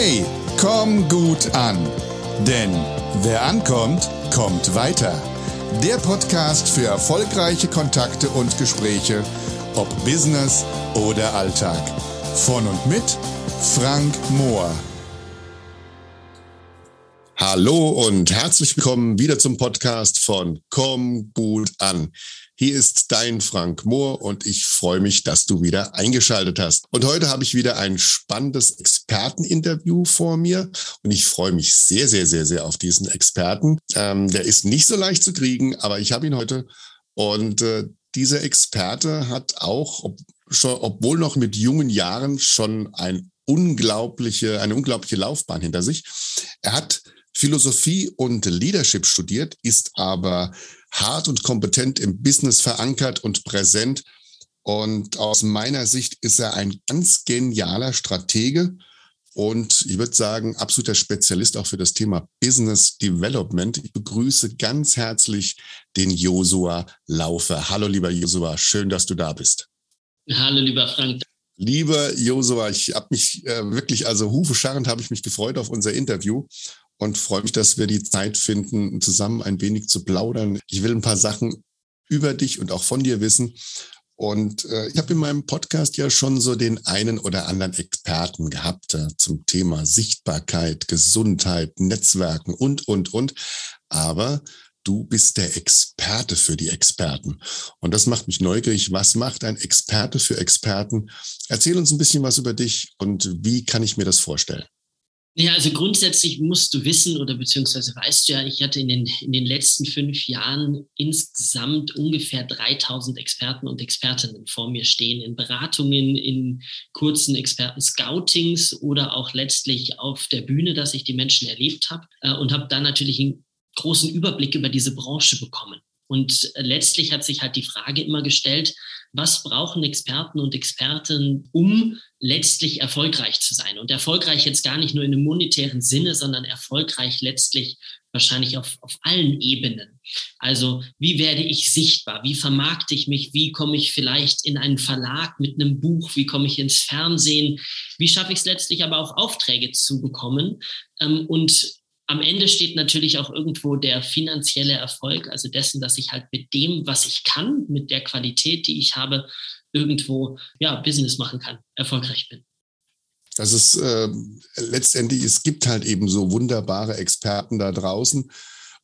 Hey, komm gut an. Denn wer ankommt, kommt weiter. Der Podcast für erfolgreiche Kontakte und Gespräche, ob Business oder Alltag. Von und mit Frank Mohr. Hallo und herzlich willkommen wieder zum Podcast von Komm gut an. Hier ist dein Frank Mohr und ich freue mich, dass du wieder eingeschaltet hast. Und heute habe ich wieder ein spannendes Experteninterview vor mir und ich freue mich sehr, sehr, sehr, sehr auf diesen Experten. Ähm, der ist nicht so leicht zu kriegen, aber ich habe ihn heute und äh, dieser Experte hat auch, ob, schon, obwohl noch mit jungen Jahren, schon ein unglaubliche, eine unglaubliche Laufbahn hinter sich. Er hat Philosophie und Leadership studiert, ist aber hart und kompetent im Business verankert und präsent. Und aus meiner Sicht ist er ein ganz genialer Stratege und ich würde sagen, absoluter Spezialist auch für das Thema Business Development. Ich begrüße ganz herzlich den Josua Laufer. Hallo, lieber Josua, schön, dass du da bist. Hallo, lieber Frank. Lieber Josua, ich habe mich äh, wirklich, also Hufe scharrend habe ich mich gefreut auf unser Interview und freue mich, dass wir die Zeit finden, zusammen ein wenig zu plaudern. Ich will ein paar Sachen über dich und auch von dir wissen. Und äh, ich habe in meinem Podcast ja schon so den einen oder anderen Experten gehabt äh, zum Thema Sichtbarkeit, Gesundheit, Netzwerken und, und, und. Aber du bist der Experte für die Experten. Und das macht mich neugierig. Was macht ein Experte für Experten? Erzähl uns ein bisschen was über dich und wie kann ich mir das vorstellen? Ja, also grundsätzlich musst du wissen oder beziehungsweise weißt du ja, ich hatte in den, in den letzten fünf Jahren insgesamt ungefähr 3000 Experten und Expertinnen vor mir stehen, in Beratungen, in kurzen Experten-Scoutings oder auch letztlich auf der Bühne, dass ich die Menschen erlebt habe äh, und habe dann natürlich einen großen Überblick über diese Branche bekommen. Und äh, letztlich hat sich halt die Frage immer gestellt, was brauchen Experten und Experten, um letztlich erfolgreich zu sein? Und erfolgreich jetzt gar nicht nur in einem monetären Sinne, sondern erfolgreich letztlich wahrscheinlich auf, auf allen Ebenen. Also wie werde ich sichtbar? Wie vermarkte ich mich? Wie komme ich vielleicht in einen Verlag mit einem Buch? Wie komme ich ins Fernsehen? Wie schaffe ich es letztlich aber auch Aufträge zu bekommen? Ähm, und am Ende steht natürlich auch irgendwo der finanzielle Erfolg, also dessen, dass ich halt mit dem, was ich kann, mit der Qualität, die ich habe, irgendwo ja Business machen kann, erfolgreich bin. Das ist äh, letztendlich, es gibt halt eben so wunderbare Experten da draußen.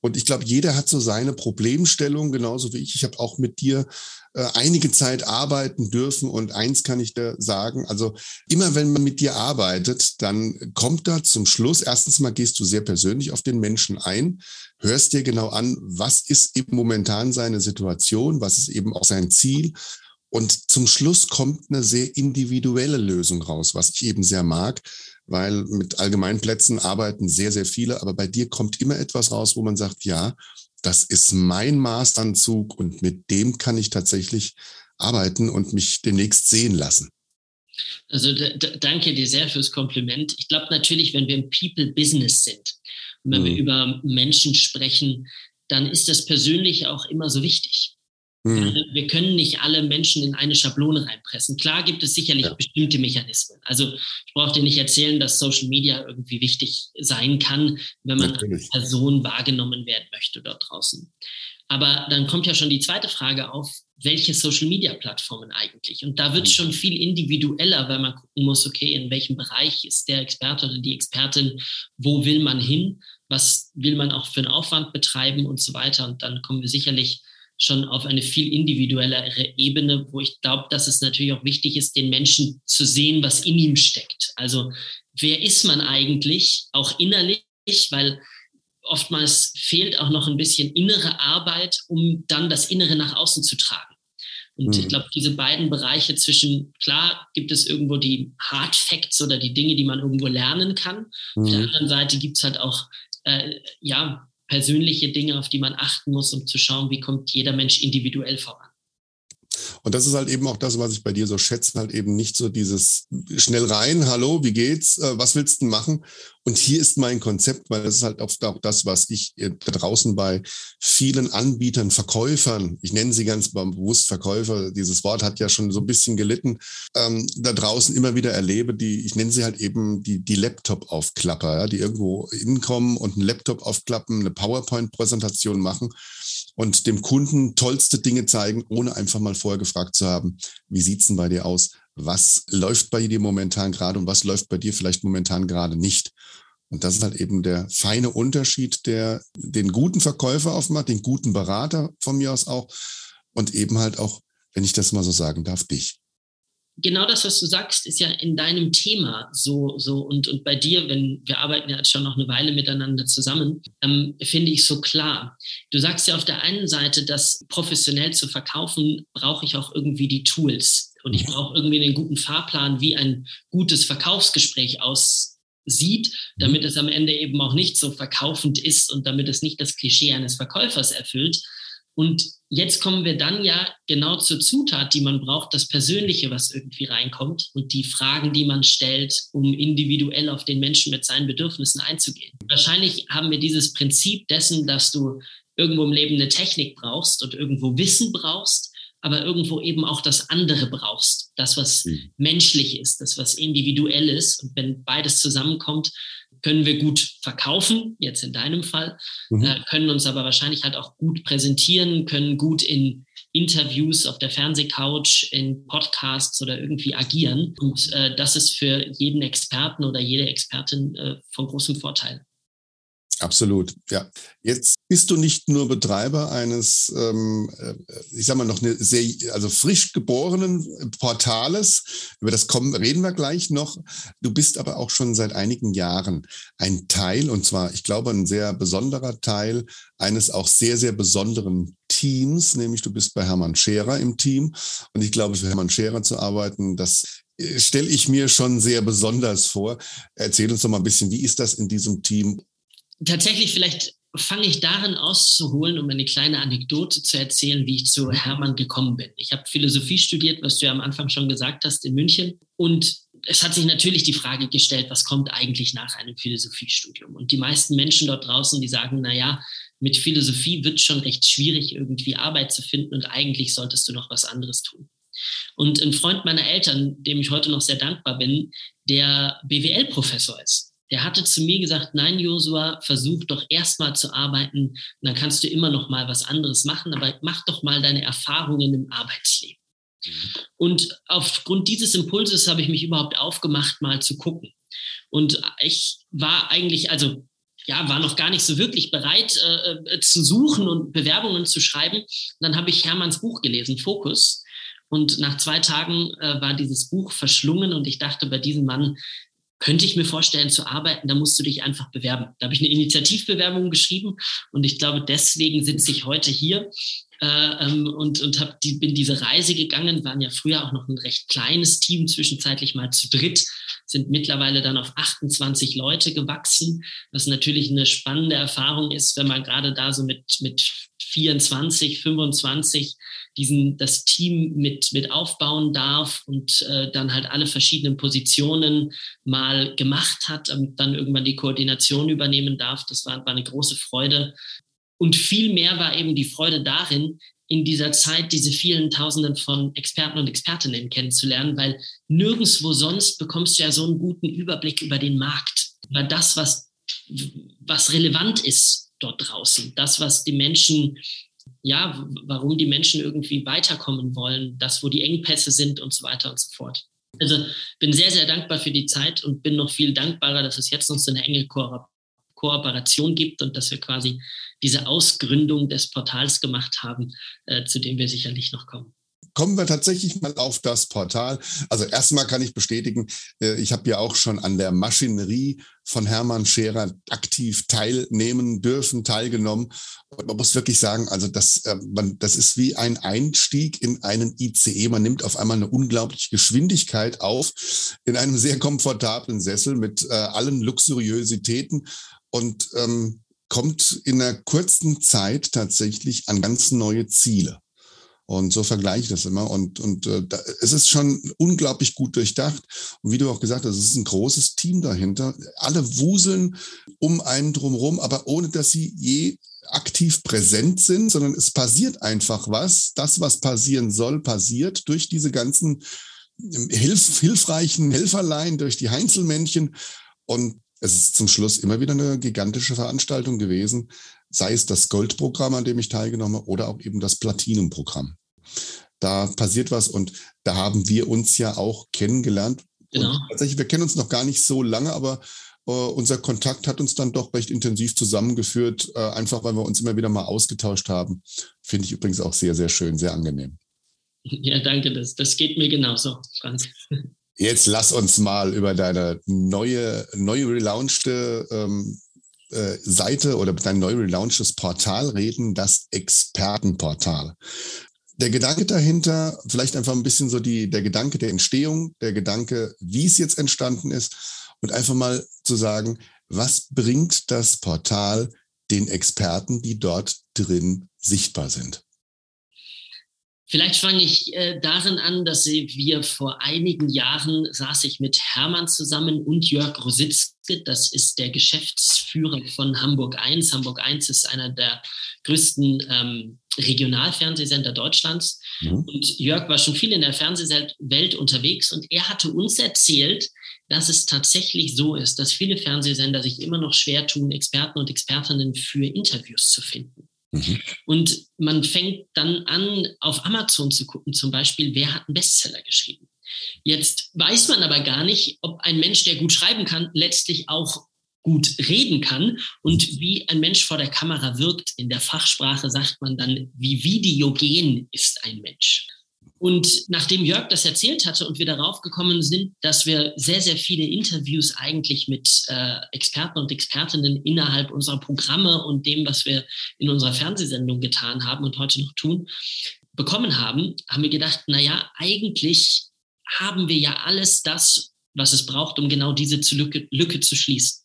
Und ich glaube, jeder hat so seine Problemstellung, genauso wie ich. Ich habe auch mit dir äh, einige Zeit arbeiten dürfen. Und eins kann ich dir sagen, also immer wenn man mit dir arbeitet, dann kommt da zum Schluss, erstens mal gehst du sehr persönlich auf den Menschen ein, hörst dir genau an, was ist eben momentan seine Situation, was ist eben auch sein Ziel. Und zum Schluss kommt eine sehr individuelle Lösung raus, was ich eben sehr mag, weil mit Allgemeinplätzen arbeiten sehr, sehr viele, aber bei dir kommt immer etwas raus, wo man sagt, ja, das ist mein Maßanzug und mit dem kann ich tatsächlich arbeiten und mich demnächst sehen lassen. Also danke dir sehr fürs Kompliment. Ich glaube natürlich, wenn wir im People-Business sind und wenn mhm. wir über Menschen sprechen, dann ist das persönlich auch immer so wichtig. Mhm. Wir können nicht alle Menschen in eine Schablone reinpressen. Klar gibt es sicherlich ja. bestimmte Mechanismen. Also ich brauche dir nicht erzählen, dass Social Media irgendwie wichtig sein kann, wenn man Natürlich. als Person wahrgenommen werden möchte dort draußen. Aber dann kommt ja schon die zweite Frage auf, welche Social-Media-Plattformen eigentlich? Und da wird es mhm. schon viel individueller, weil man gucken muss, okay, in welchem Bereich ist der Experte oder die Expertin, wo will man hin, was will man auch für einen Aufwand betreiben und so weiter. Und dann kommen wir sicherlich schon auf eine viel individuellere Ebene, wo ich glaube, dass es natürlich auch wichtig ist, den Menschen zu sehen, was in ihm steckt. Also wer ist man eigentlich, auch innerlich, weil oftmals fehlt auch noch ein bisschen innere Arbeit, um dann das Innere nach außen zu tragen. Und mhm. ich glaube, diese beiden Bereiche zwischen, klar gibt es irgendwo die Hard Facts oder die Dinge, die man irgendwo lernen kann. Mhm. Auf der mhm. anderen Seite gibt es halt auch äh, ja, persönliche Dinge, auf die man achten muss, um zu schauen, wie kommt jeder Mensch individuell voran. Und das ist halt eben auch das, was ich bei dir so schätze, halt eben nicht so dieses schnell rein, hallo, wie geht's, äh, was willst du machen? Und hier ist mein Konzept, weil das ist halt oft auch das, was ich da draußen bei vielen Anbietern, Verkäufern, ich nenne sie ganz bewusst Verkäufer, dieses Wort hat ja schon so ein bisschen gelitten, ähm, da draußen immer wieder erlebe, die, ich nenne sie halt eben die, die Laptop-Aufklapper, ja, die irgendwo hinkommen und einen Laptop aufklappen, eine PowerPoint-Präsentation machen und dem Kunden tollste Dinge zeigen, ohne einfach mal vorher gefragt zu haben, wie sieht's denn bei dir aus? Was läuft bei dir momentan gerade und was läuft bei dir vielleicht momentan gerade nicht? Und das ist halt eben der feine Unterschied, der den guten Verkäufer aufmacht, den guten Berater von mir aus auch und eben halt auch, wenn ich das mal so sagen darf, dich genau das, was du sagst, ist ja in deinem Thema so, so und, und bei dir, wenn wir arbeiten ja jetzt schon noch eine Weile miteinander zusammen, ähm, finde ich so klar. Du sagst ja auf der einen Seite, dass professionell zu verkaufen, brauche ich auch irgendwie die Tools und ich brauche irgendwie einen guten Fahrplan, wie ein gutes Verkaufsgespräch aussieht, damit es am Ende eben auch nicht so verkaufend ist und damit es nicht das Klischee eines Verkäufers erfüllt. Und jetzt kommen wir dann ja genau zur Zutat, die man braucht, das Persönliche, was irgendwie reinkommt und die Fragen, die man stellt, um individuell auf den Menschen mit seinen Bedürfnissen einzugehen. Wahrscheinlich haben wir dieses Prinzip dessen, dass du irgendwo im Leben eine Technik brauchst und irgendwo Wissen brauchst, aber irgendwo eben auch das andere brauchst, das, was mhm. menschlich ist, das, was individuell ist. Und wenn beides zusammenkommt, können wir gut verkaufen, jetzt in deinem Fall, mhm. äh, können uns aber wahrscheinlich halt auch gut präsentieren, können gut in Interviews auf der Fernsehcouch, in Podcasts oder irgendwie agieren. Und äh, das ist für jeden Experten oder jede Expertin äh, von großem Vorteil. Absolut, ja. Jetzt bist du nicht nur Betreiber eines, ähm, äh, ich sag mal noch eine sehr, also frisch geborenen Portales. Über das kommen, reden wir gleich noch. Du bist aber auch schon seit einigen Jahren ein Teil, und zwar, ich glaube, ein sehr besonderer Teil eines auch sehr, sehr besonderen Teams, nämlich du bist bei Hermann Scherer im Team. Und ich glaube, für Hermann Scherer zu arbeiten, das äh, stelle ich mir schon sehr besonders vor. Erzähl uns doch mal ein bisschen, wie ist das in diesem Team? Tatsächlich vielleicht fange ich darin auszuholen, um eine kleine Anekdote zu erzählen, wie ich zu Hermann gekommen bin. Ich habe Philosophie studiert, was du ja am Anfang schon gesagt hast, in München. Und es hat sich natürlich die Frage gestellt, was kommt eigentlich nach einem Philosophiestudium? Und die meisten Menschen dort draußen, die sagen, na ja, mit Philosophie wird schon recht schwierig, irgendwie Arbeit zu finden und eigentlich solltest du noch was anderes tun. Und ein Freund meiner Eltern, dem ich heute noch sehr dankbar bin, der BWL-Professor ist, der hatte zu mir gesagt, nein, Josua, versuch doch erstmal zu arbeiten, und dann kannst du immer noch mal was anderes machen, aber mach doch mal deine Erfahrungen im Arbeitsleben. Mhm. Und aufgrund dieses Impulses habe ich mich überhaupt aufgemacht, mal zu gucken. Und ich war eigentlich, also ja, war noch gar nicht so wirklich bereit äh, äh zu suchen und Bewerbungen zu schreiben. Und dann habe ich Hermanns Buch gelesen, Fokus. Und nach zwei Tagen äh, war dieses Buch verschlungen und ich dachte, bei diesem Mann könnte ich mir vorstellen zu arbeiten, da musst du dich einfach bewerben. Da habe ich eine Initiativbewerbung geschrieben und ich glaube, deswegen sitze ich heute hier äh, ähm, und, und hab die, bin diese Reise gegangen, waren ja früher auch noch ein recht kleines Team, zwischenzeitlich mal zu dritt, sind mittlerweile dann auf 28 Leute gewachsen, was natürlich eine spannende Erfahrung ist, wenn man gerade da so mit, mit 24, 25 diesen, das Team mit, mit aufbauen darf und äh, dann halt alle verschiedenen Positionen mal gemacht hat und dann irgendwann die Koordination übernehmen darf. Das war, war eine große Freude. Und viel mehr war eben die Freude darin, in dieser Zeit diese vielen Tausenden von Experten und Expertinnen kennenzulernen, weil nirgendwo sonst bekommst du ja so einen guten Überblick über den Markt, über das, was, was relevant ist dort draußen, das, was die Menschen ja, warum die Menschen irgendwie weiterkommen wollen, das, wo die Engpässe sind und so weiter und so fort. Also bin sehr, sehr dankbar für die Zeit und bin noch viel dankbarer, dass es jetzt noch so eine enge Ko Kooperation gibt und dass wir quasi diese Ausgründung des Portals gemacht haben, äh, zu dem wir sicherlich noch kommen kommen wir tatsächlich mal auf das Portal. Also erstmal kann ich bestätigen, äh, ich habe ja auch schon an der Maschinerie von Hermann Scherer aktiv teilnehmen dürfen, teilgenommen. Und man muss wirklich sagen, also das, äh, man, das ist wie ein Einstieg in einen ICE. Man nimmt auf einmal eine unglaubliche Geschwindigkeit auf in einem sehr komfortablen Sessel mit äh, allen Luxuriositäten und ähm, kommt in einer kurzen Zeit tatsächlich an ganz neue Ziele. Und so vergleiche ich das immer. Und, und äh, da, es ist schon unglaublich gut durchdacht. Und wie du auch gesagt hast, es ist ein großes Team dahinter. Alle wuseln um einen drumherum, aber ohne dass sie je aktiv präsent sind, sondern es passiert einfach was. Das, was passieren soll, passiert durch diese ganzen ähm, hilf hilfreichen Helferlein, durch die Heinzelmännchen. Und es ist zum Schluss immer wieder eine gigantische Veranstaltung gewesen, sei es das Goldprogramm, an dem ich teilgenommen habe, oder auch eben das Platinumprogramm. Da passiert was und da haben wir uns ja auch kennengelernt. Genau. Und tatsächlich, wir kennen uns noch gar nicht so lange, aber äh, unser Kontakt hat uns dann doch recht intensiv zusammengeführt, äh, einfach weil wir uns immer wieder mal ausgetauscht haben. Finde ich übrigens auch sehr, sehr schön, sehr angenehm. Ja, danke, das, das geht mir genauso, Franz. Jetzt lass uns mal über deine neue, neu relaunchte ähm, äh, Seite oder dein neu relaunchtes Portal reden, das Expertenportal. Der Gedanke dahinter, vielleicht einfach ein bisschen so die, der Gedanke der Entstehung, der Gedanke, wie es jetzt entstanden ist und einfach mal zu sagen, was bringt das Portal den Experten, die dort drin sichtbar sind? Vielleicht fange ich äh, darin an, dass wir vor einigen Jahren saß ich mit Hermann zusammen und Jörg Rositzke, das ist der Geschäftsführer von Hamburg 1. Hamburg 1 ist einer der größten ähm, Regionalfernsehsender Deutschlands. Mhm. Und Jörg war schon viel in der Fernsehwelt unterwegs und er hatte uns erzählt, dass es tatsächlich so ist, dass viele Fernsehsender sich immer noch schwer tun, Experten und Expertinnen für Interviews zu finden. Mhm. Und man fängt dann an, auf Amazon zu gucken, zum Beispiel, wer hat einen Bestseller geschrieben. Jetzt weiß man aber gar nicht, ob ein Mensch, der gut schreiben kann, letztlich auch gut reden kann und wie ein Mensch vor der Kamera wirkt. In der Fachsprache sagt man dann, wie videogen ist ein Mensch. Und nachdem Jörg das erzählt hatte und wir darauf gekommen sind, dass wir sehr, sehr viele Interviews eigentlich mit äh, Experten und Expertinnen innerhalb unserer Programme und dem, was wir in unserer Fernsehsendung getan haben und heute noch tun, bekommen haben, haben wir gedacht, na ja, eigentlich haben wir ja alles das, was es braucht, um genau diese Lücke, Lücke zu schließen.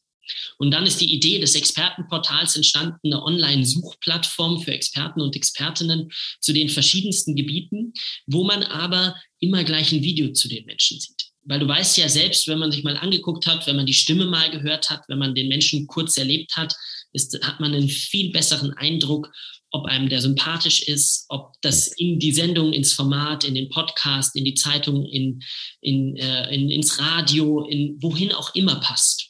Und dann ist die Idee des Expertenportals entstanden, eine Online-Suchplattform für Experten und Expertinnen zu den verschiedensten Gebieten, wo man aber immer gleich ein Video zu den Menschen sieht. Weil du weißt ja selbst, wenn man sich mal angeguckt hat, wenn man die Stimme mal gehört hat, wenn man den Menschen kurz erlebt hat, ist, hat man einen viel besseren Eindruck, ob einem der sympathisch ist, ob das in die Sendung, ins Format, in den Podcast, in die Zeitung, in, in, äh, in, ins Radio, in wohin auch immer passt.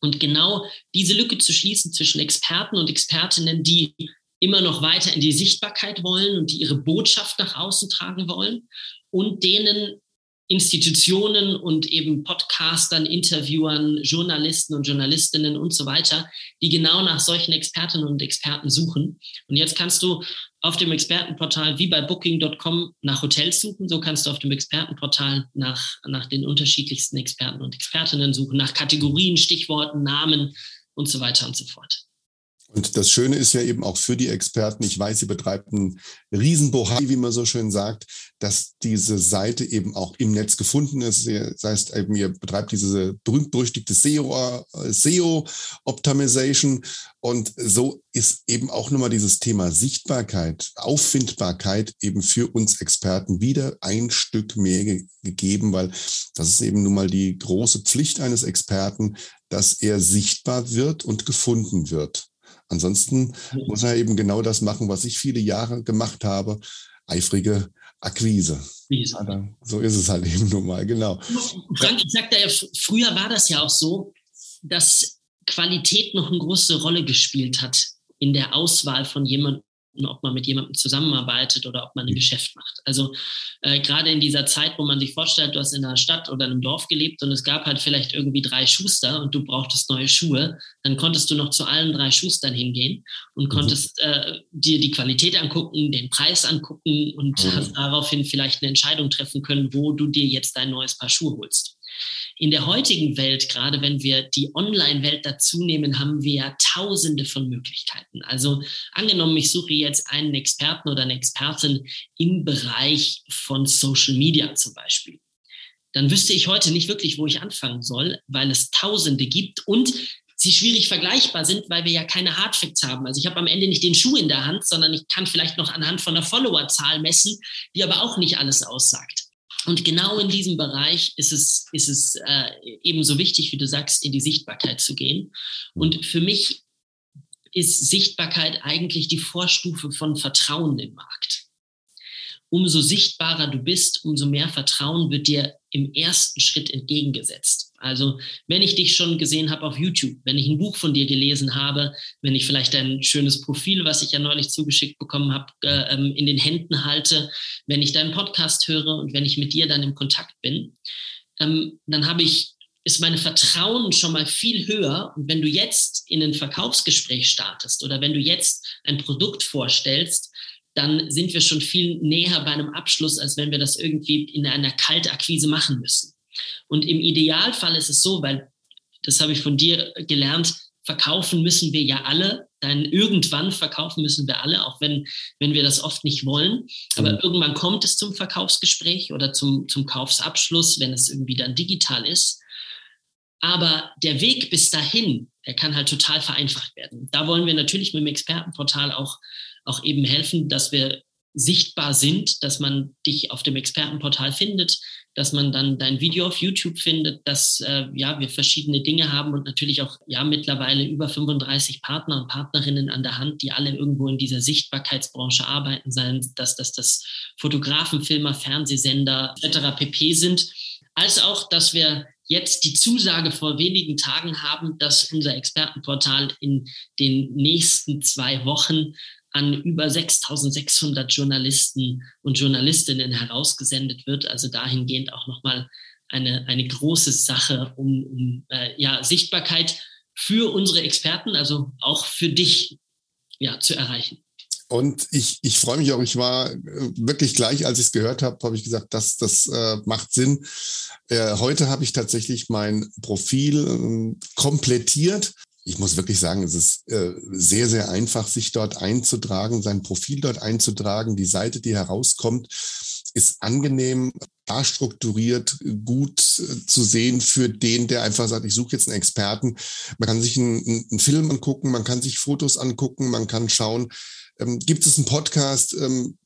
Und genau diese Lücke zu schließen zwischen Experten und Expertinnen, die immer noch weiter in die Sichtbarkeit wollen und die ihre Botschaft nach außen tragen wollen und denen Institutionen und eben Podcastern, Interviewern, Journalisten und Journalistinnen und so weiter, die genau nach solchen Expertinnen und Experten suchen. Und jetzt kannst du auf dem Expertenportal wie bei Booking.com nach Hotels suchen. So kannst du auf dem Expertenportal nach, nach den unterschiedlichsten Experten und Expertinnen suchen, nach Kategorien, Stichworten, Namen und so weiter und so fort. Und das Schöne ist ja eben auch für die Experten, ich weiß, sie betreibt einen Riesenbohai, wie man so schön sagt, dass diese Seite eben auch im Netz gefunden ist. Das heißt, eben, ihr betreibt diese berühmt-berüchtigte SEO, SEO Optimization. Und so ist eben auch nochmal dieses Thema Sichtbarkeit, Auffindbarkeit eben für uns Experten wieder ein Stück mehr ge gegeben, weil das ist eben nun mal die große Pflicht eines Experten, dass er sichtbar wird und gefunden wird. Ansonsten muss er eben genau das machen, was ich viele Jahre gemacht habe, eifrige Akquise. Ja, so ist es halt eben nun mal, genau. Frank, ich sagte ja, früher war das ja auch so, dass Qualität noch eine große Rolle gespielt hat in der Auswahl von jemandem, ob man mit jemandem zusammenarbeitet oder ob man ein Geschäft macht. Also äh, gerade in dieser Zeit, wo man sich vorstellt, du hast in einer Stadt oder einem Dorf gelebt und es gab halt vielleicht irgendwie drei Schuster und du brauchtest neue Schuhe, dann konntest du noch zu allen drei Schustern hingehen und mhm. konntest äh, dir die Qualität angucken, den Preis angucken und mhm. hast daraufhin vielleicht eine Entscheidung treffen können, wo du dir jetzt dein neues Paar Schuhe holst. In der heutigen Welt, gerade wenn wir die Online-Welt dazu nehmen, haben wir ja tausende von Möglichkeiten. Also angenommen, ich suche jetzt einen Experten oder eine Expertin im Bereich von Social Media zum Beispiel. Dann wüsste ich heute nicht wirklich, wo ich anfangen soll, weil es tausende gibt und sie schwierig vergleichbar sind, weil wir ja keine Hardfacts haben. Also ich habe am Ende nicht den Schuh in der Hand, sondern ich kann vielleicht noch anhand von der Followerzahl messen, die aber auch nicht alles aussagt. Und genau in diesem Bereich ist es, ist es äh, ebenso wichtig, wie du sagst, in die Sichtbarkeit zu gehen. Und für mich ist Sichtbarkeit eigentlich die Vorstufe von Vertrauen im Markt umso sichtbarer du bist, umso mehr Vertrauen wird dir im ersten Schritt entgegengesetzt. Also wenn ich dich schon gesehen habe auf YouTube, wenn ich ein Buch von dir gelesen habe, wenn ich vielleicht ein schönes Profil, was ich ja neulich zugeschickt bekommen habe, äh, ähm, in den Händen halte, wenn ich deinen Podcast höre und wenn ich mit dir dann im Kontakt bin, ähm, dann habe ich ist meine Vertrauen schon mal viel höher. Und wenn du jetzt in ein Verkaufsgespräch startest oder wenn du jetzt ein Produkt vorstellst, dann sind wir schon viel näher bei einem Abschluss, als wenn wir das irgendwie in einer Kaltakquise machen müssen. Und im Idealfall ist es so, weil das habe ich von dir gelernt, verkaufen müssen wir ja alle. Dann irgendwann verkaufen müssen wir alle, auch wenn, wenn wir das oft nicht wollen. Aber mhm. irgendwann kommt es zum Verkaufsgespräch oder zum, zum Kaufsabschluss, wenn es irgendwie dann digital ist. Aber der Weg bis dahin, der kann halt total vereinfacht werden. Da wollen wir natürlich mit dem Expertenportal auch auch eben helfen, dass wir sichtbar sind, dass man dich auf dem Expertenportal findet, dass man dann dein Video auf YouTube findet, dass äh, ja wir verschiedene Dinge haben und natürlich auch ja mittlerweile über 35 Partner und Partnerinnen an der Hand, die alle irgendwo in dieser Sichtbarkeitsbranche arbeiten, seien dass das das Fotografen, Filmer, Fernsehsender etc. pp sind, als auch, dass wir jetzt die Zusage vor wenigen Tagen haben, dass unser Expertenportal in den nächsten zwei Wochen an über 6600 Journalisten und Journalistinnen herausgesendet wird. Also dahingehend auch nochmal eine, eine große Sache, um, um äh, ja, Sichtbarkeit für unsere Experten, also auch für dich ja, zu erreichen. Und ich, ich freue mich auch, ich war äh, wirklich gleich, als ich es gehört habe, habe ich gesagt, das, das äh, macht Sinn. Äh, heute habe ich tatsächlich mein Profil äh, komplettiert ich muss wirklich sagen, es ist äh, sehr, sehr einfach, sich dort einzutragen, sein Profil dort einzutragen. Die Seite, die herauskommt, ist angenehm, klar strukturiert, gut äh, zu sehen für den, der einfach sagt, ich suche jetzt einen Experten. Man kann sich einen, einen Film angucken, man kann sich Fotos angucken, man kann schauen, ähm, gibt es einen Podcast, ähm,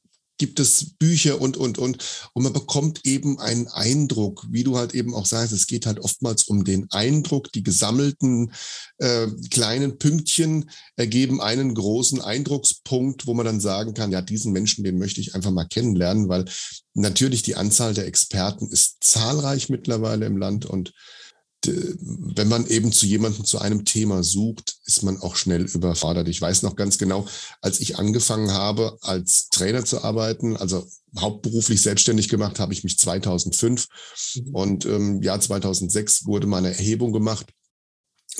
gibt es Bücher und, und, und. Und man bekommt eben einen Eindruck, wie du halt eben auch sagst, es geht halt oftmals um den Eindruck. Die gesammelten äh, kleinen Pünktchen ergeben einen großen Eindruckspunkt, wo man dann sagen kann, ja, diesen Menschen, den möchte ich einfach mal kennenlernen, weil natürlich die Anzahl der Experten ist zahlreich mittlerweile im Land und wenn man eben zu jemandem zu einem Thema sucht, ist man auch schnell überfordert. Ich weiß noch ganz genau, als ich angefangen habe, als Trainer zu arbeiten, also hauptberuflich selbstständig gemacht, habe ich mich 2005 mhm. und im ähm, Jahr 2006 wurde mal eine Erhebung gemacht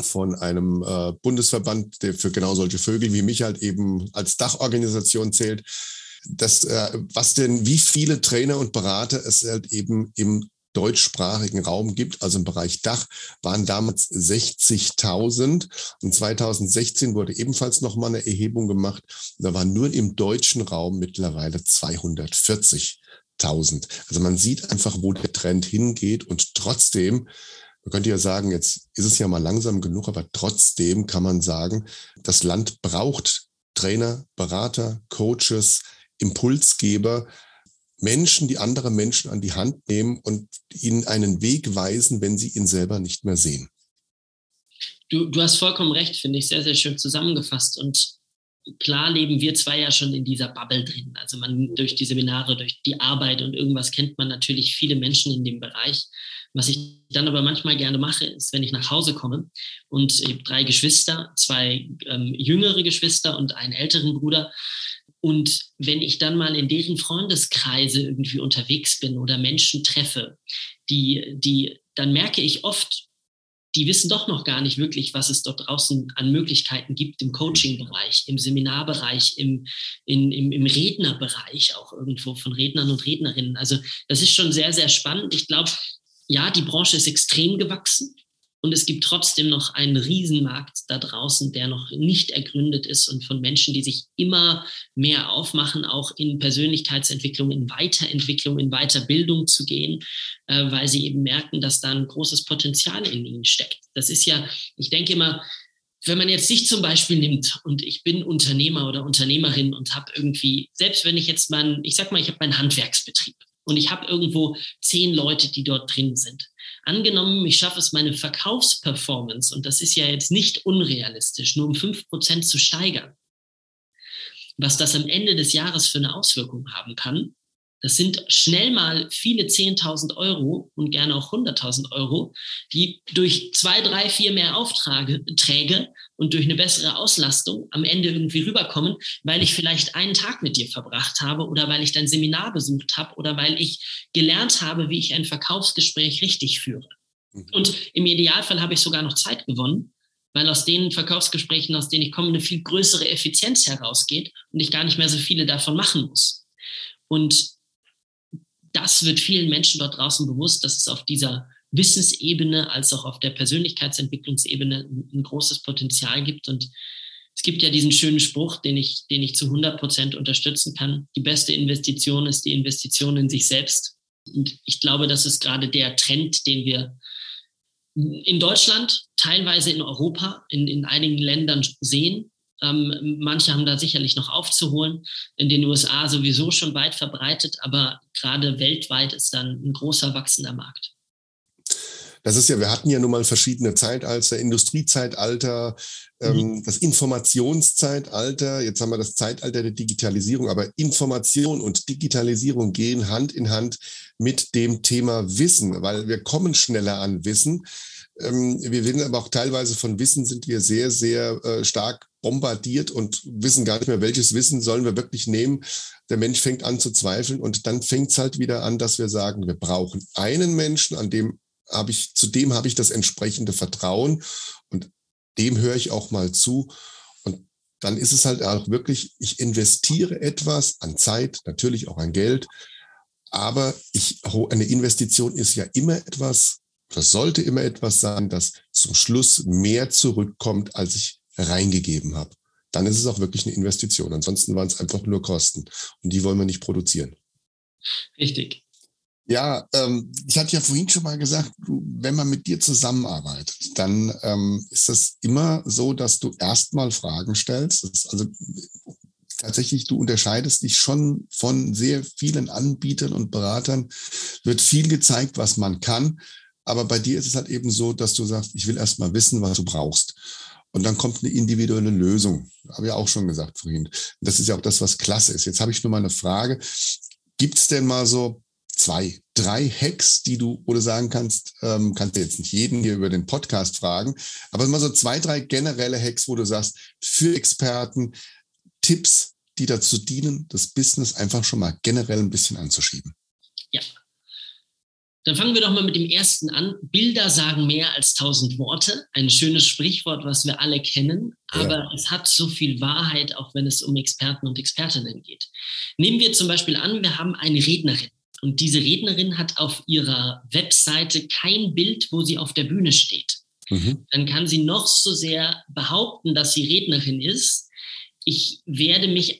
von einem äh, Bundesverband, der für genau solche Vögel wie mich halt eben als Dachorganisation zählt. Das, äh, was denn, wie viele Trainer und Berater es halt eben im deutschsprachigen Raum gibt, also im Bereich Dach, waren damals 60.000. Und 2016 wurde ebenfalls nochmal eine Erhebung gemacht. Da waren nur im deutschen Raum mittlerweile 240.000. Also man sieht einfach, wo der Trend hingeht und trotzdem man könnte ja sagen, jetzt ist es ja mal langsam genug, aber trotzdem kann man sagen, das Land braucht Trainer, Berater, Coaches, Impulsgeber, Menschen, die andere Menschen an die Hand nehmen und ihnen einen Weg weisen, wenn sie ihn selber nicht mehr sehen. Du, du hast vollkommen recht, finde ich, sehr, sehr schön zusammengefasst. Und klar leben wir zwei ja schon in dieser Bubble drin. Also man durch die Seminare, durch die Arbeit und irgendwas kennt man natürlich viele Menschen in dem Bereich. Was ich dann aber manchmal gerne mache, ist, wenn ich nach Hause komme und ich habe drei Geschwister, zwei ähm, jüngere Geschwister und einen älteren Bruder, und wenn ich dann mal in deren Freundeskreise irgendwie unterwegs bin oder Menschen treffe, die, die, dann merke ich oft, die wissen doch noch gar nicht wirklich, was es dort draußen an Möglichkeiten gibt im Coaching-Bereich, im Seminarbereich, im, in, im, im Rednerbereich auch irgendwo von Rednern und Rednerinnen. Also das ist schon sehr, sehr spannend. Ich glaube, ja, die Branche ist extrem gewachsen. Und es gibt trotzdem noch einen Riesenmarkt da draußen, der noch nicht ergründet ist und von Menschen, die sich immer mehr aufmachen, auch in Persönlichkeitsentwicklung, in Weiterentwicklung, in Weiterbildung zu gehen, äh, weil sie eben merken, dass da ein großes Potenzial in ihnen steckt. Das ist ja, ich denke immer, wenn man jetzt sich zum Beispiel nimmt und ich bin Unternehmer oder Unternehmerin und habe irgendwie, selbst wenn ich jetzt mein, ich sag mal, ich habe meinen Handwerksbetrieb und ich habe irgendwo zehn Leute, die dort drin sind. Angenommen, ich schaffe es, meine Verkaufsperformance, und das ist ja jetzt nicht unrealistisch, nur um fünf Prozent zu steigern. Was das am Ende des Jahres für eine Auswirkung haben kann, das sind schnell mal viele 10.000 Euro und gerne auch 100.000 Euro, die durch zwei, drei, vier mehr Aufträge Träge und durch eine bessere Auslastung am Ende irgendwie rüberkommen, weil ich vielleicht einen Tag mit dir verbracht habe oder weil ich dein Seminar besucht habe oder weil ich gelernt habe, wie ich ein Verkaufsgespräch richtig führe. Mhm. Und im Idealfall habe ich sogar noch Zeit gewonnen, weil aus den Verkaufsgesprächen, aus denen ich komme, eine viel größere Effizienz herausgeht und ich gar nicht mehr so viele davon machen muss. Und das wird vielen Menschen dort draußen bewusst, dass es auf dieser Wissensebene als auch auf der Persönlichkeitsentwicklungsebene ein, großes Potenzial gibt. Und es gibt ja diesen schönen Spruch, den ich, den ich zu 100 Prozent unterstützen kann. Die beste Investition ist die Investition in sich selbst. Und ich glaube, das ist gerade der Trend, den wir in Deutschland, teilweise in Europa, in, in einigen Ländern sehen. Ähm, manche haben da sicherlich noch aufzuholen. In den USA sowieso schon weit verbreitet, aber gerade weltweit ist dann ein großer wachsender Markt. Das ist ja, wir hatten ja nun mal verschiedene Zeitalter, Industriezeitalter, ähm, mhm. das Informationszeitalter, jetzt haben wir das Zeitalter der Digitalisierung, aber Information und Digitalisierung gehen Hand in Hand mit dem Thema Wissen, weil wir kommen schneller an Wissen. Ähm, wir werden aber auch teilweise von Wissen sind wir sehr, sehr äh, stark bombardiert und wissen gar nicht mehr, welches Wissen sollen wir wirklich nehmen. Der Mensch fängt an zu zweifeln und dann fängt es halt wieder an, dass wir sagen, wir brauchen einen Menschen, an dem habe ich, zu dem habe ich das entsprechende Vertrauen und dem höre ich auch mal zu. Und dann ist es halt auch wirklich, ich investiere etwas an Zeit, natürlich auch an Geld, aber ich, eine Investition ist ja immer etwas, das sollte immer etwas sein, das zum Schluss mehr zurückkommt, als ich reingegeben habe. Dann ist es auch wirklich eine Investition. Ansonsten waren es einfach nur Kosten. Und die wollen wir nicht produzieren. Richtig. Ja, ähm, ich hatte ja vorhin schon mal gesagt, wenn man mit dir zusammenarbeitet, dann ähm, ist es immer so, dass du erstmal Fragen stellst. also tatsächlich, du unterscheidest dich schon von sehr vielen Anbietern und Beratern. Wird viel gezeigt, was man kann. Aber bei dir ist es halt eben so, dass du sagst, ich will erst mal wissen, was du brauchst. Und dann kommt eine individuelle Lösung. Habe ich auch schon gesagt vorhin. Das ist ja auch das, was klasse ist. Jetzt habe ich nur mal eine Frage. Gibt es denn mal so zwei, drei Hacks, die du, wo du sagen kannst, ähm, kannst du jetzt nicht jeden hier über den Podcast fragen, aber mal so zwei, drei generelle Hacks, wo du sagst, für Experten, Tipps, die dazu dienen, das Business einfach schon mal generell ein bisschen anzuschieben. Ja, dann fangen wir doch mal mit dem ersten an. Bilder sagen mehr als tausend Worte. Ein schönes Sprichwort, was wir alle kennen, aber ja. es hat so viel Wahrheit, auch wenn es um Experten und Expertinnen geht. Nehmen wir zum Beispiel an, wir haben eine Rednerin. Und diese Rednerin hat auf ihrer Webseite kein Bild, wo sie auf der Bühne steht. Mhm. Dann kann sie noch so sehr behaupten, dass sie Rednerin ist. Ich werde mich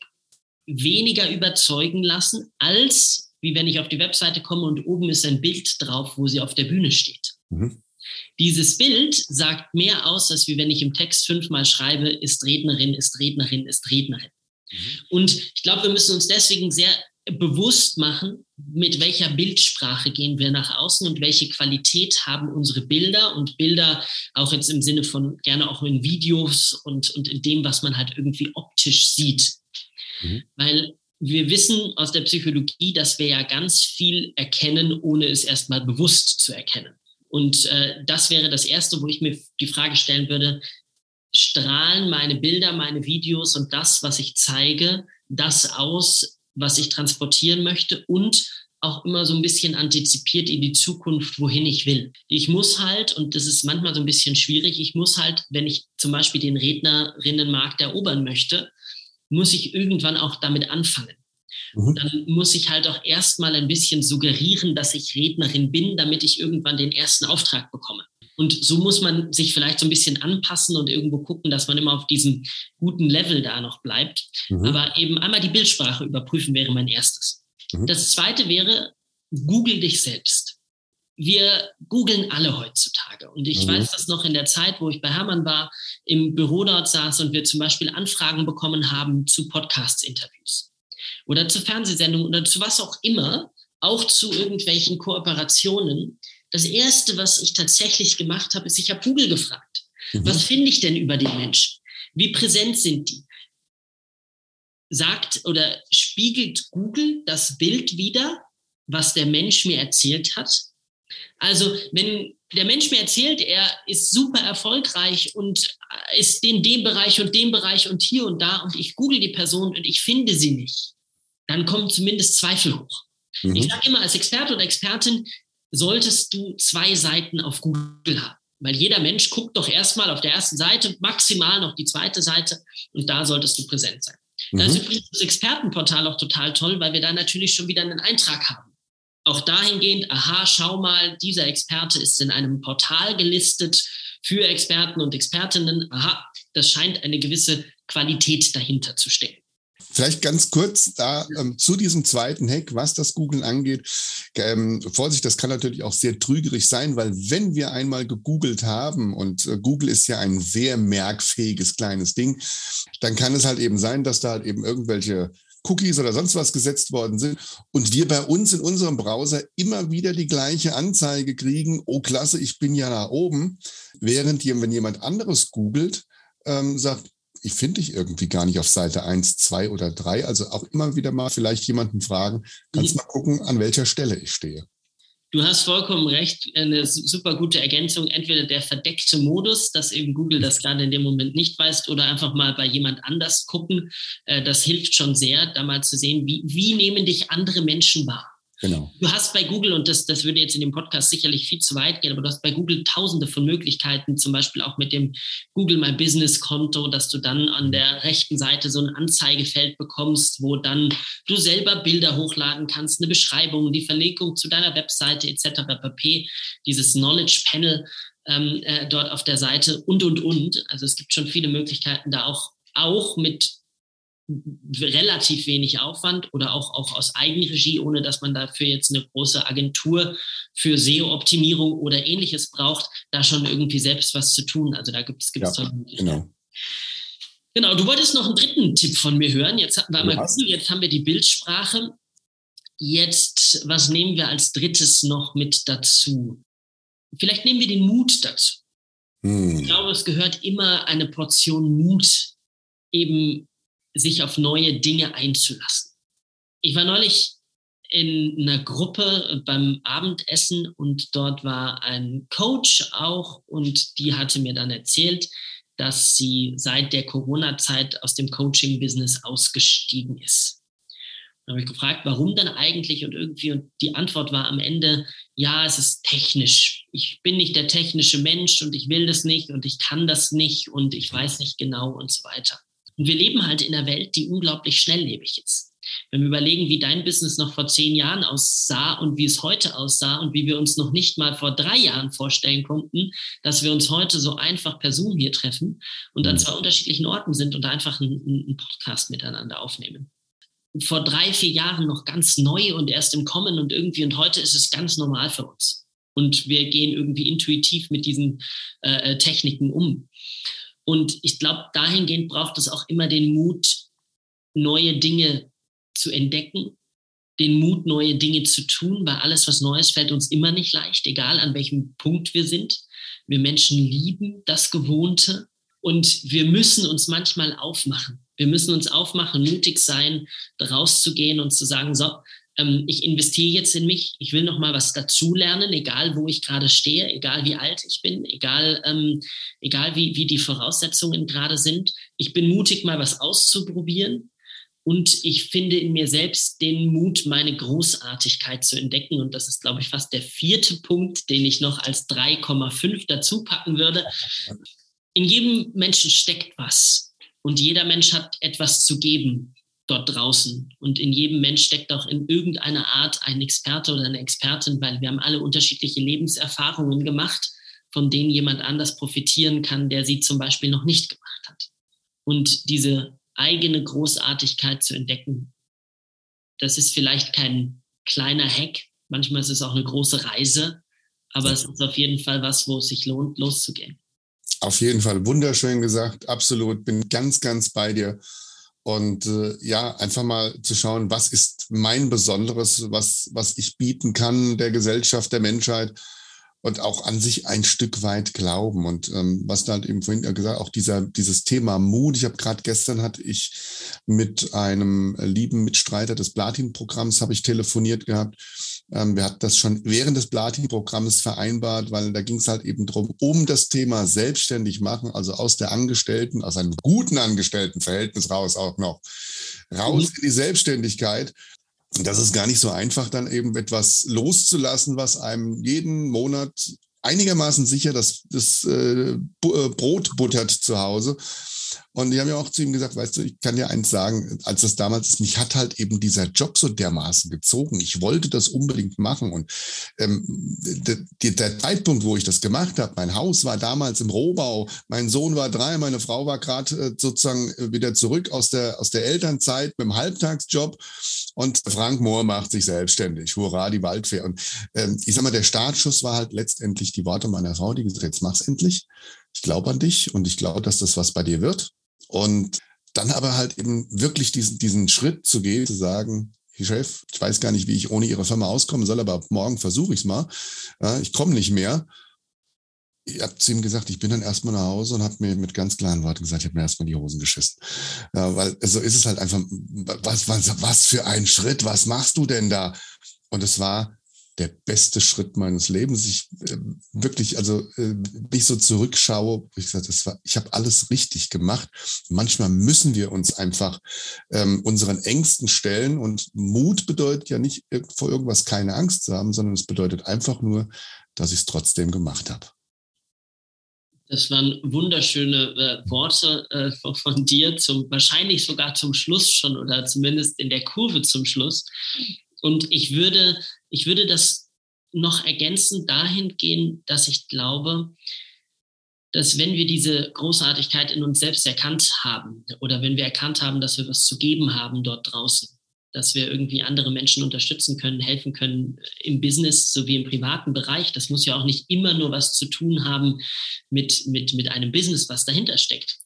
weniger überzeugen lassen, als wie wenn ich auf die Webseite komme und oben ist ein Bild drauf, wo sie auf der Bühne steht. Mhm. Dieses Bild sagt mehr aus, als wie wenn ich im Text fünfmal schreibe, ist Rednerin, ist Rednerin, ist Rednerin. Mhm. Und ich glaube, wir müssen uns deswegen sehr bewusst machen, mit welcher Bildsprache gehen wir nach außen und welche Qualität haben unsere Bilder und Bilder auch jetzt im Sinne von gerne auch in Videos und, und in dem, was man halt irgendwie optisch sieht. Mhm. Weil wir wissen aus der Psychologie, dass wir ja ganz viel erkennen, ohne es erstmal bewusst zu erkennen. Und äh, das wäre das Erste, wo ich mir die Frage stellen würde, strahlen meine Bilder, meine Videos und das, was ich zeige, das aus, was ich transportieren möchte und auch immer so ein bisschen antizipiert in die Zukunft, wohin ich will. Ich muss halt, und das ist manchmal so ein bisschen schwierig, ich muss halt, wenn ich zum Beispiel den Rednerinnenmarkt erobern möchte, muss ich irgendwann auch damit anfangen. Mhm. Dann muss ich halt auch erstmal ein bisschen suggerieren, dass ich Rednerin bin, damit ich irgendwann den ersten Auftrag bekomme. Und so muss man sich vielleicht so ein bisschen anpassen und irgendwo gucken, dass man immer auf diesem guten Level da noch bleibt. Mhm. Aber eben einmal die Bildsprache überprüfen wäre mein erstes. Mhm. Das zweite wäre, google dich selbst. Wir googeln alle heutzutage. Und ich mhm. weiß das noch in der Zeit, wo ich bei Hermann war, im Büro dort saß und wir zum Beispiel Anfragen bekommen haben zu Podcast-Interviews oder zu Fernsehsendungen oder zu was auch immer, auch zu irgendwelchen Kooperationen. Das Erste, was ich tatsächlich gemacht habe, ist, ich habe Google gefragt. Mhm. Was finde ich denn über den Menschen? Wie präsent sind die? Sagt oder spiegelt Google das Bild wieder, was der Mensch mir erzählt hat? Also wenn der Mensch mir erzählt, er ist super erfolgreich und ist in dem Bereich und dem Bereich und hier und da und ich google die Person und ich finde sie nicht, dann kommen zumindest Zweifel hoch. Mhm. Ich sage immer, als Experte oder Expertin solltest du zwei Seiten auf Google haben. Weil jeder Mensch guckt doch erstmal auf der ersten Seite, maximal noch die zweite Seite und da solltest du präsent sein. Mhm. Da ist mhm. übrigens das Expertenportal auch total toll, weil wir da natürlich schon wieder einen Eintrag haben auch dahingehend, aha, schau mal, dieser Experte ist in einem Portal gelistet für Experten und Expertinnen. Aha, das scheint eine gewisse Qualität dahinter zu stecken. Vielleicht ganz kurz da ähm, zu diesem zweiten Hack, was das Googlen angeht. Ähm, Vorsicht, das kann natürlich auch sehr trügerig sein, weil wenn wir einmal gegoogelt haben und äh, Google ist ja ein sehr merkfähiges kleines Ding, dann kann es halt eben sein, dass da halt eben irgendwelche Cookies oder sonst was gesetzt worden sind und wir bei uns in unserem Browser immer wieder die gleiche Anzeige kriegen, oh klasse, ich bin ja da oben, während wenn jemand anderes googelt, ähm, sagt, ich finde dich irgendwie gar nicht auf Seite 1, 2 oder 3. Also auch immer wieder mal vielleicht jemanden fragen, kannst mal gucken, an welcher Stelle ich stehe. Du hast vollkommen recht, eine super gute Ergänzung. Entweder der verdeckte Modus, dass eben Google das gerade in dem Moment nicht weiß, oder einfach mal bei jemand anders gucken. Äh, das hilft schon sehr, da mal zu sehen, wie, wie nehmen dich andere Menschen wahr. Genau. Du hast bei Google, und das, das würde jetzt in dem Podcast sicherlich viel zu weit gehen, aber du hast bei Google tausende von Möglichkeiten, zum Beispiel auch mit dem Google My Business Konto, dass du dann an der rechten Seite so ein Anzeigefeld bekommst, wo dann du selber Bilder hochladen kannst, eine Beschreibung, die Verlinkung zu deiner Webseite etc. pp. Dieses Knowledge Panel ähm, äh, dort auf der Seite und, und, und. Also es gibt schon viele Möglichkeiten, da auch, auch mit relativ wenig Aufwand oder auch, auch aus Eigenregie, ohne dass man dafür jetzt eine große Agentur für SEO-Optimierung oder ähnliches braucht, da schon irgendwie selbst was zu tun. Also da gibt es ja, genau. Genau, du wolltest noch einen dritten Tipp von mir hören. Jetzt hatten wir mal jetzt haben wir die Bildsprache. Jetzt, was nehmen wir als drittes noch mit dazu? Vielleicht nehmen wir den Mut dazu. Hm. Ich glaube, es gehört immer eine Portion Mut eben sich auf neue Dinge einzulassen. Ich war neulich in einer Gruppe beim Abendessen und dort war ein Coach auch und die hatte mir dann erzählt, dass sie seit der Corona-Zeit aus dem Coaching-Business ausgestiegen ist. Dann habe ich gefragt, warum denn eigentlich und irgendwie und die Antwort war am Ende, ja, es ist technisch. Ich bin nicht der technische Mensch und ich will das nicht und ich kann das nicht und ich weiß nicht genau und so weiter. Und wir leben halt in einer Welt, die unglaublich schnelllebig ist. Wenn wir überlegen, wie dein Business noch vor zehn Jahren aussah und wie es heute aussah und wie wir uns noch nicht mal vor drei Jahren vorstellen konnten, dass wir uns heute so einfach per Zoom hier treffen und an mhm. zwei unterschiedlichen Orten sind und einfach einen, einen Podcast miteinander aufnehmen vor drei, vier Jahren noch ganz neu und erst im Kommen und irgendwie und heute ist es ganz normal für uns. Und wir gehen irgendwie intuitiv mit diesen äh, äh Techniken um. Und ich glaube, dahingehend braucht es auch immer den Mut, neue Dinge zu entdecken, den Mut, neue Dinge zu tun, weil alles, was Neues, fällt uns immer nicht leicht, egal an welchem Punkt wir sind. Wir Menschen lieben das Gewohnte und wir müssen uns manchmal aufmachen. Wir müssen uns aufmachen, mutig sein, rauszugehen und zu sagen, so, ähm, ich investiere jetzt in mich, ich will noch mal was dazulernen, egal wo ich gerade stehe, egal wie alt ich bin, egal, ähm, egal wie, wie die Voraussetzungen gerade sind. Ich bin mutig, mal was auszuprobieren. Und ich finde in mir selbst den Mut, meine Großartigkeit zu entdecken. Und das ist, glaube ich, fast der vierte Punkt, den ich noch als 3,5 dazu packen würde. In jedem Menschen steckt was. Und jeder Mensch hat etwas zu geben dort draußen. Und in jedem Mensch steckt auch in irgendeiner Art ein Experte oder eine Expertin, weil wir haben alle unterschiedliche Lebenserfahrungen gemacht, von denen jemand anders profitieren kann, der sie zum Beispiel noch nicht gemacht hat. Und diese eigene Großartigkeit zu entdecken, das ist vielleicht kein kleiner Hack. Manchmal ist es auch eine große Reise, Aber es ist auf jeden Fall was, wo es sich lohnt, loszugehen. Auf jeden Fall wunderschön gesagt, absolut. Bin ganz, ganz bei dir. Und äh, ja, einfach mal zu schauen, was ist mein Besonderes, was, was ich bieten kann der Gesellschaft, der Menschheit und auch an sich ein Stück weit glauben. Und ähm, was da halt eben vorhin gesagt, auch dieser, dieses Thema Mut. Ich habe gerade gestern hatte ich mit einem lieben Mitstreiter des Platin-Programms habe ich telefoniert gehabt. Ähm, wir hatten das schon während des Platin-Programms vereinbart, weil da ging es halt eben drum, um das Thema selbstständig machen, also aus der Angestellten, aus einem guten Angestelltenverhältnis raus auch noch, raus mhm. in die Selbstständigkeit. Und das ist gar nicht so einfach, dann eben etwas loszulassen, was einem jeden Monat einigermaßen sicher das, das äh, äh Brot buttert zu Hause. Und die haben ja auch zu ihm gesagt, weißt du, ich kann dir eins sagen, als das damals, mich hat halt eben dieser Job so dermaßen gezogen. Ich wollte das unbedingt machen. Und ähm, der, der Zeitpunkt, wo ich das gemacht habe, mein Haus war damals im Rohbau, mein Sohn war drei, meine Frau war gerade äh, sozusagen wieder zurück aus der, aus der Elternzeit mit dem Halbtagsjob. Und Frank Mohr macht sich selbstständig. Hurra, die Waldfee. Und ähm, ich sag mal, der Startschuss war halt letztendlich die Worte meiner Frau, die gesagt hat, jetzt mach's endlich. Ich glaube an dich und ich glaube, dass das was bei dir wird. Und dann aber halt eben wirklich diesen, diesen Schritt zu gehen, zu sagen, hey Chef, ich weiß gar nicht, wie ich ohne Ihre Firma auskommen soll, aber morgen versuche ich es mal. ich komme nicht mehr. Ich habe zu ihm gesagt, ich bin dann erstmal nach Hause und habe mir mit ganz klaren Worten gesagt, ich habe mir erstmal die Hosen geschissen. Weil so ist es halt einfach, was, was, was für ein Schritt, was machst du denn da? Und es war der beste Schritt meines Lebens. Ich äh, wirklich, also äh, ich so zurückschaue, ich gesagt, das war, ich habe alles richtig gemacht. Manchmal müssen wir uns einfach ähm, unseren Ängsten stellen und Mut bedeutet ja nicht vor irgendwas keine Angst zu haben, sondern es bedeutet einfach nur, dass ich es trotzdem gemacht habe. Das waren wunderschöne äh, Worte äh, von, dir, zum, wahrscheinlich sogar zum Schluss schon oder zumindest in der Kurve zum Schluss. Und ich würde ich würde das noch ergänzen dahingehend, dass ich glaube, dass wenn wir diese Großartigkeit in uns selbst erkannt haben oder wenn wir erkannt haben, dass wir was zu geben haben dort draußen, dass wir irgendwie andere Menschen unterstützen können, helfen können im Business sowie im privaten Bereich. Das muss ja auch nicht immer nur was zu tun haben mit, mit, mit einem Business, was dahinter steckt.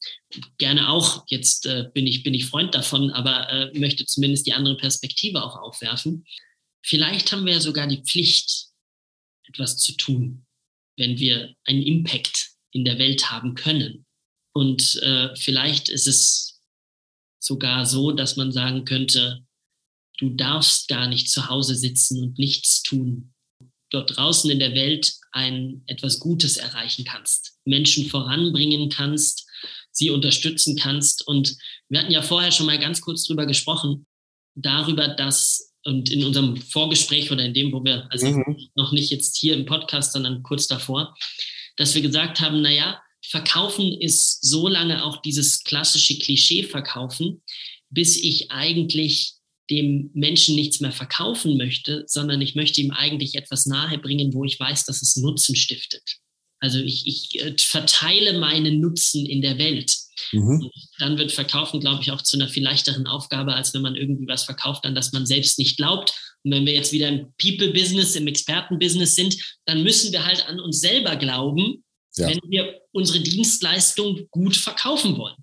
Gerne auch, jetzt äh, bin, ich, bin ich Freund davon, aber äh, möchte zumindest die andere Perspektive auch aufwerfen. Vielleicht haben wir ja sogar die Pflicht, etwas zu tun, wenn wir einen Impact in der Welt haben können. Und äh, vielleicht ist es sogar so, dass man sagen könnte, du darfst gar nicht zu Hause sitzen und nichts tun. Dort draußen in der Welt ein etwas Gutes erreichen kannst, Menschen voranbringen kannst, sie unterstützen kannst. Und wir hatten ja vorher schon mal ganz kurz drüber gesprochen, darüber, dass und in unserem Vorgespräch oder in dem, wo wir, also mhm. noch nicht jetzt hier im Podcast, sondern kurz davor, dass wir gesagt haben, naja, Verkaufen ist so lange auch dieses klassische Klischee verkaufen, bis ich eigentlich dem Menschen nichts mehr verkaufen möchte, sondern ich möchte ihm eigentlich etwas nahebringen, wo ich weiß, dass es Nutzen stiftet. Also ich, ich äh, verteile meinen Nutzen in der Welt. Mhm. Dann wird Verkaufen, glaube ich, auch zu einer viel leichteren Aufgabe, als wenn man irgendwie was verkauft, an das man selbst nicht glaubt. Und wenn wir jetzt wieder im People-Business, im Experten-Business sind, dann müssen wir halt an uns selber glauben, ja. wenn wir unsere Dienstleistung gut verkaufen wollen.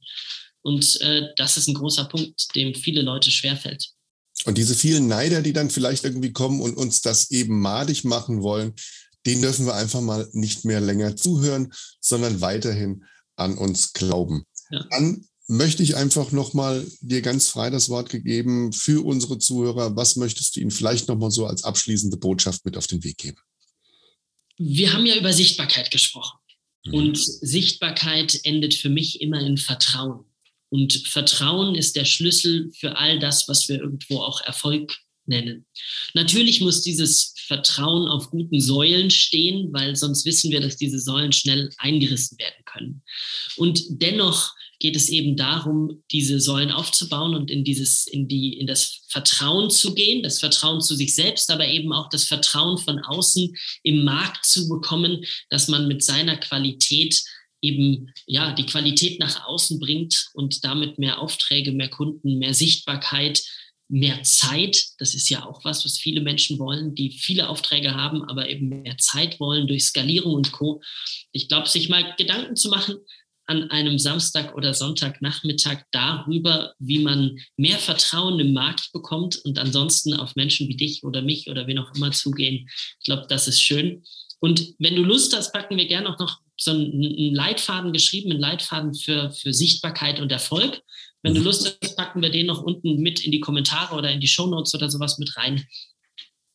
Und äh, das ist ein großer Punkt, dem viele Leute schwerfällt. Und diese vielen Neider, die dann vielleicht irgendwie kommen und uns das eben madig machen wollen, denen dürfen wir einfach mal nicht mehr länger zuhören, sondern weiterhin an uns glauben. Ja. Dann möchte ich einfach nochmal dir ganz frei das Wort gegeben für unsere Zuhörer. Was möchtest du ihnen vielleicht nochmal so als abschließende Botschaft mit auf den Weg geben? Wir haben ja über Sichtbarkeit gesprochen. Mhm. Und Sichtbarkeit endet für mich immer in Vertrauen. Und Vertrauen ist der Schlüssel für all das, was wir irgendwo auch Erfolg nennen. Natürlich muss dieses Vertrauen auf guten Säulen stehen, weil sonst wissen wir, dass diese Säulen schnell eingerissen werden können. Und dennoch geht es eben darum, diese Säulen aufzubauen und in dieses, in die, in das Vertrauen zu gehen, das Vertrauen zu sich selbst, aber eben auch das Vertrauen von außen im Markt zu bekommen, dass man mit seiner Qualität eben ja die Qualität nach außen bringt und damit mehr Aufträge, mehr Kunden, mehr Sichtbarkeit, mehr Zeit. Das ist ja auch was, was viele Menschen wollen, die viele Aufträge haben, aber eben mehr Zeit wollen durch Skalierung und Co. Ich glaube, sich mal Gedanken zu machen an einem Samstag oder Sonntagnachmittag darüber, wie man mehr Vertrauen im Markt bekommt und ansonsten auf Menschen wie dich oder mich oder wen auch immer zugehen. Ich glaube, das ist schön. Und wenn du Lust hast, packen wir gerne auch noch so einen Leitfaden geschrieben, einen Leitfaden für, für Sichtbarkeit und Erfolg. Wenn du mhm. Lust hast, packen wir den noch unten mit in die Kommentare oder in die Shownotes oder sowas mit rein.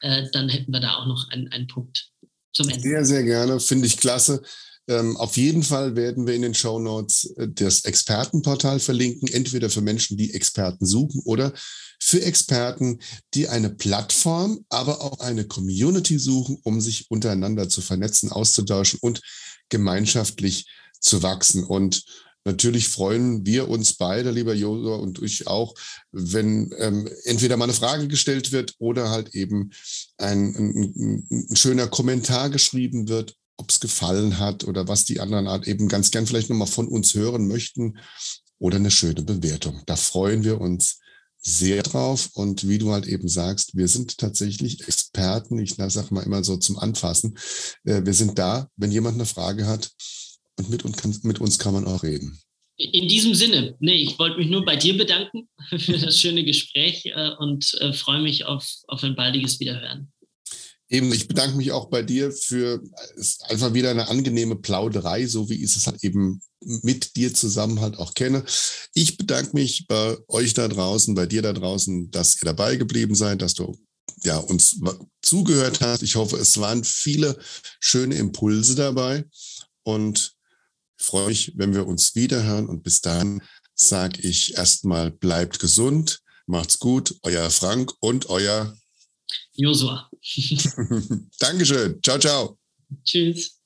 Äh, dann hätten wir da auch noch einen, einen Punkt zum Ende. Sehr, sehr gerne. Finde ich klasse. Ähm, auf jeden Fall werden wir in den Show Notes äh, das Expertenportal verlinken, entweder für Menschen, die Experten suchen oder für Experten, die eine Plattform, aber auch eine Community suchen, um sich untereinander zu vernetzen, auszutauschen und gemeinschaftlich zu wachsen. Und Natürlich freuen wir uns beide, lieber Josua und ich auch, wenn ähm, entweder mal eine Frage gestellt wird oder halt eben ein, ein, ein schöner Kommentar geschrieben wird ob es gefallen hat oder was die anderen Art eben ganz gern vielleicht nochmal von uns hören möchten oder eine schöne Bewertung. Da freuen wir uns sehr drauf. Und wie du halt eben sagst, wir sind tatsächlich Experten. Ich sage mal immer so zum Anfassen. Äh, wir sind da, wenn jemand eine Frage hat. Und mit uns kann, mit uns kann man auch reden. In diesem Sinne, nee, ich wollte mich nur bei dir bedanken für das schöne Gespräch äh, und äh, freue mich auf, auf ein baldiges Wiederhören. Eben, ich bedanke mich auch bei dir für einfach wieder eine angenehme Plauderei, so wie ich es halt eben mit dir zusammen halt auch kenne. Ich bedanke mich bei euch da draußen, bei dir da draußen, dass ihr dabei geblieben seid, dass du ja uns zugehört hast. Ich hoffe, es waren viele schöne Impulse dabei und freue mich, wenn wir uns wiederhören. Und bis dahin sage ich erstmal, bleibt gesund, macht's gut, euer Frank und euer Josua. Dankeschön. Ciao, ciao. Tschüss.